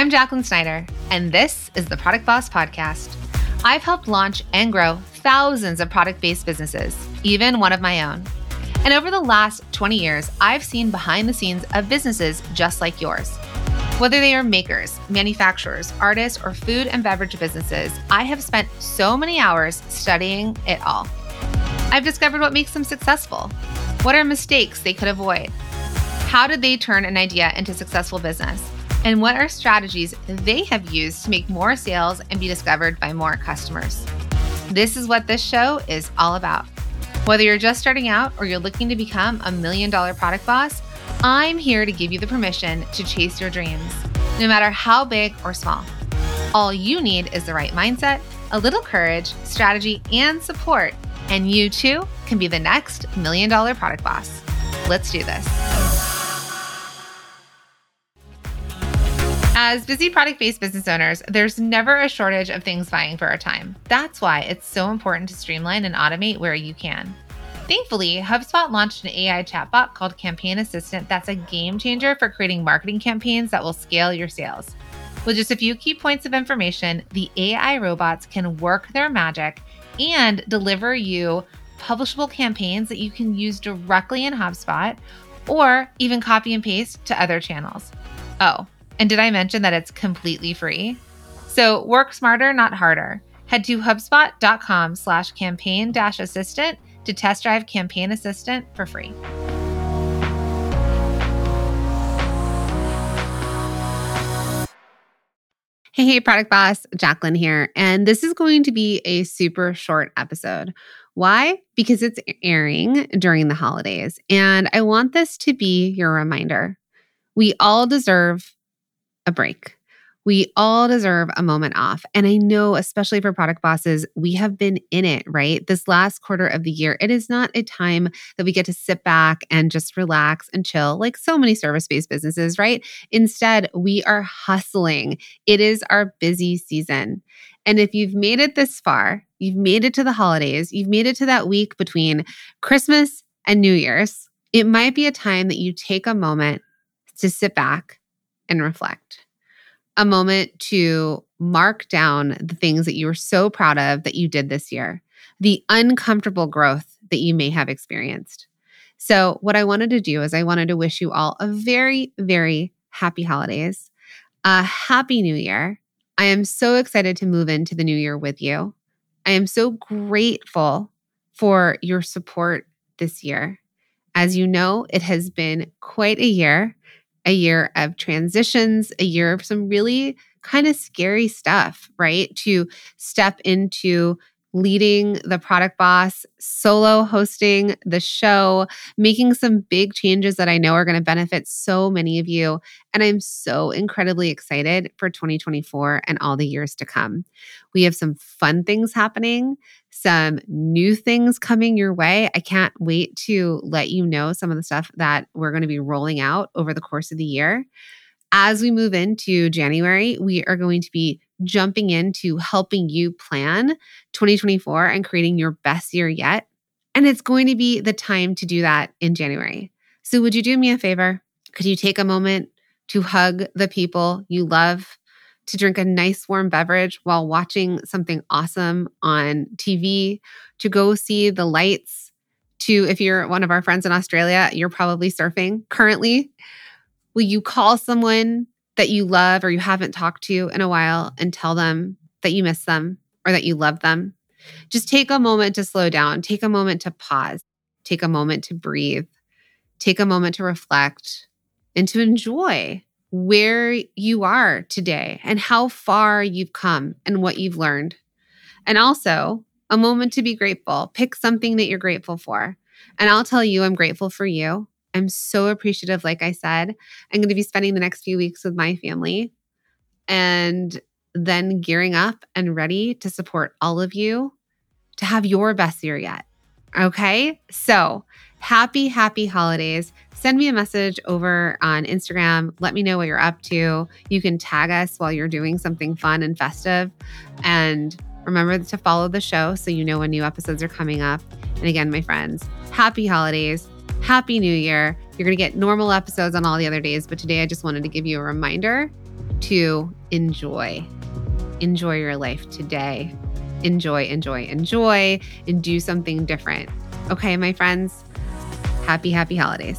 I'm Jacqueline Snyder, and this is the Product Boss Podcast. I've helped launch and grow thousands of product based businesses, even one of my own. And over the last 20 years, I've seen behind the scenes of businesses just like yours. Whether they are makers, manufacturers, artists, or food and beverage businesses, I have spent so many hours studying it all. I've discovered what makes them successful. What are mistakes they could avoid? How did they turn an idea into successful business? And what are strategies they have used to make more sales and be discovered by more customers? This is what this show is all about. Whether you're just starting out or you're looking to become a million dollar product boss, I'm here to give you the permission to chase your dreams, no matter how big or small. All you need is the right mindset, a little courage, strategy, and support, and you too can be the next million dollar product boss. Let's do this. As busy product based business owners, there's never a shortage of things vying for our time. That's why it's so important to streamline and automate where you can. Thankfully, HubSpot launched an AI chatbot called Campaign Assistant that's a game changer for creating marketing campaigns that will scale your sales. With just a few key points of information, the AI robots can work their magic and deliver you publishable campaigns that you can use directly in HubSpot or even copy and paste to other channels. Oh, and did I mention that it's completely free? So work smarter, not harder. Head to HubSpot.com slash campaign dash assistant to test drive Campaign Assistant for free. Hey, hey, Product Boss, Jacqueline here. And this is going to be a super short episode. Why? Because it's airing during the holidays. And I want this to be your reminder. We all deserve a break. We all deserve a moment off. And I know, especially for product bosses, we have been in it, right? This last quarter of the year, it is not a time that we get to sit back and just relax and chill like so many service based businesses, right? Instead, we are hustling. It is our busy season. And if you've made it this far, you've made it to the holidays, you've made it to that week between Christmas and New Year's, it might be a time that you take a moment to sit back and reflect a moment to mark down the things that you were so proud of that you did this year, the uncomfortable growth that you may have experienced. So, what I wanted to do is, I wanted to wish you all a very, very happy holidays, a happy new year. I am so excited to move into the new year with you. I am so grateful for your support this year. As you know, it has been quite a year a year of transitions, a year of some really kind of scary stuff, right? To step into leading the product boss, solo hosting the show, making some big changes that I know are going to benefit so many of you. And I'm so incredibly excited for 2024 and all the years to come. We have some fun things happening, some new things coming your way. I can't wait to let you know some of the stuff that we're going to be rolling out over the course of the year. As we move into January, we are going to be jumping into helping you plan 2024 and creating your best year yet. And it's going to be the time to do that in January. So, would you do me a favor? Could you take a moment to hug the people you love to drink a nice warm beverage while watching something awesome on TV, to go see the lights, to if you're one of our friends in Australia, you're probably surfing currently. Will you call someone that you love or you haven't talked to in a while and tell them that you miss them or that you love them? Just take a moment to slow down, take a moment to pause, take a moment to breathe, take a moment to reflect and to enjoy where you are today and how far you've come and what you've learned. And also a moment to be grateful. Pick something that you're grateful for. And I'll tell you, I'm grateful for you. I'm so appreciative. Like I said, I'm going to be spending the next few weeks with my family and then gearing up and ready to support all of you to have your best year yet. Okay. So happy, happy holidays send me a message over on Instagram. Let me know what you're up to. You can tag us while you're doing something fun and festive. And remember to follow the show so you know when new episodes are coming up. And again, my friends, happy holidays. Happy New Year. You're going to get normal episodes on all the other days, but today I just wanted to give you a reminder to enjoy. Enjoy your life today. Enjoy, enjoy, enjoy, and do something different. Okay, my friends, happy, happy holidays.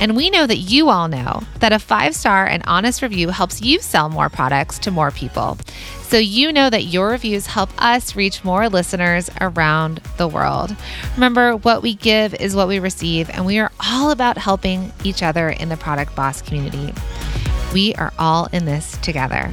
And we know that you all know that a five star and honest review helps you sell more products to more people. So you know that your reviews help us reach more listeners around the world. Remember, what we give is what we receive, and we are all about helping each other in the Product Boss community. We are all in this together.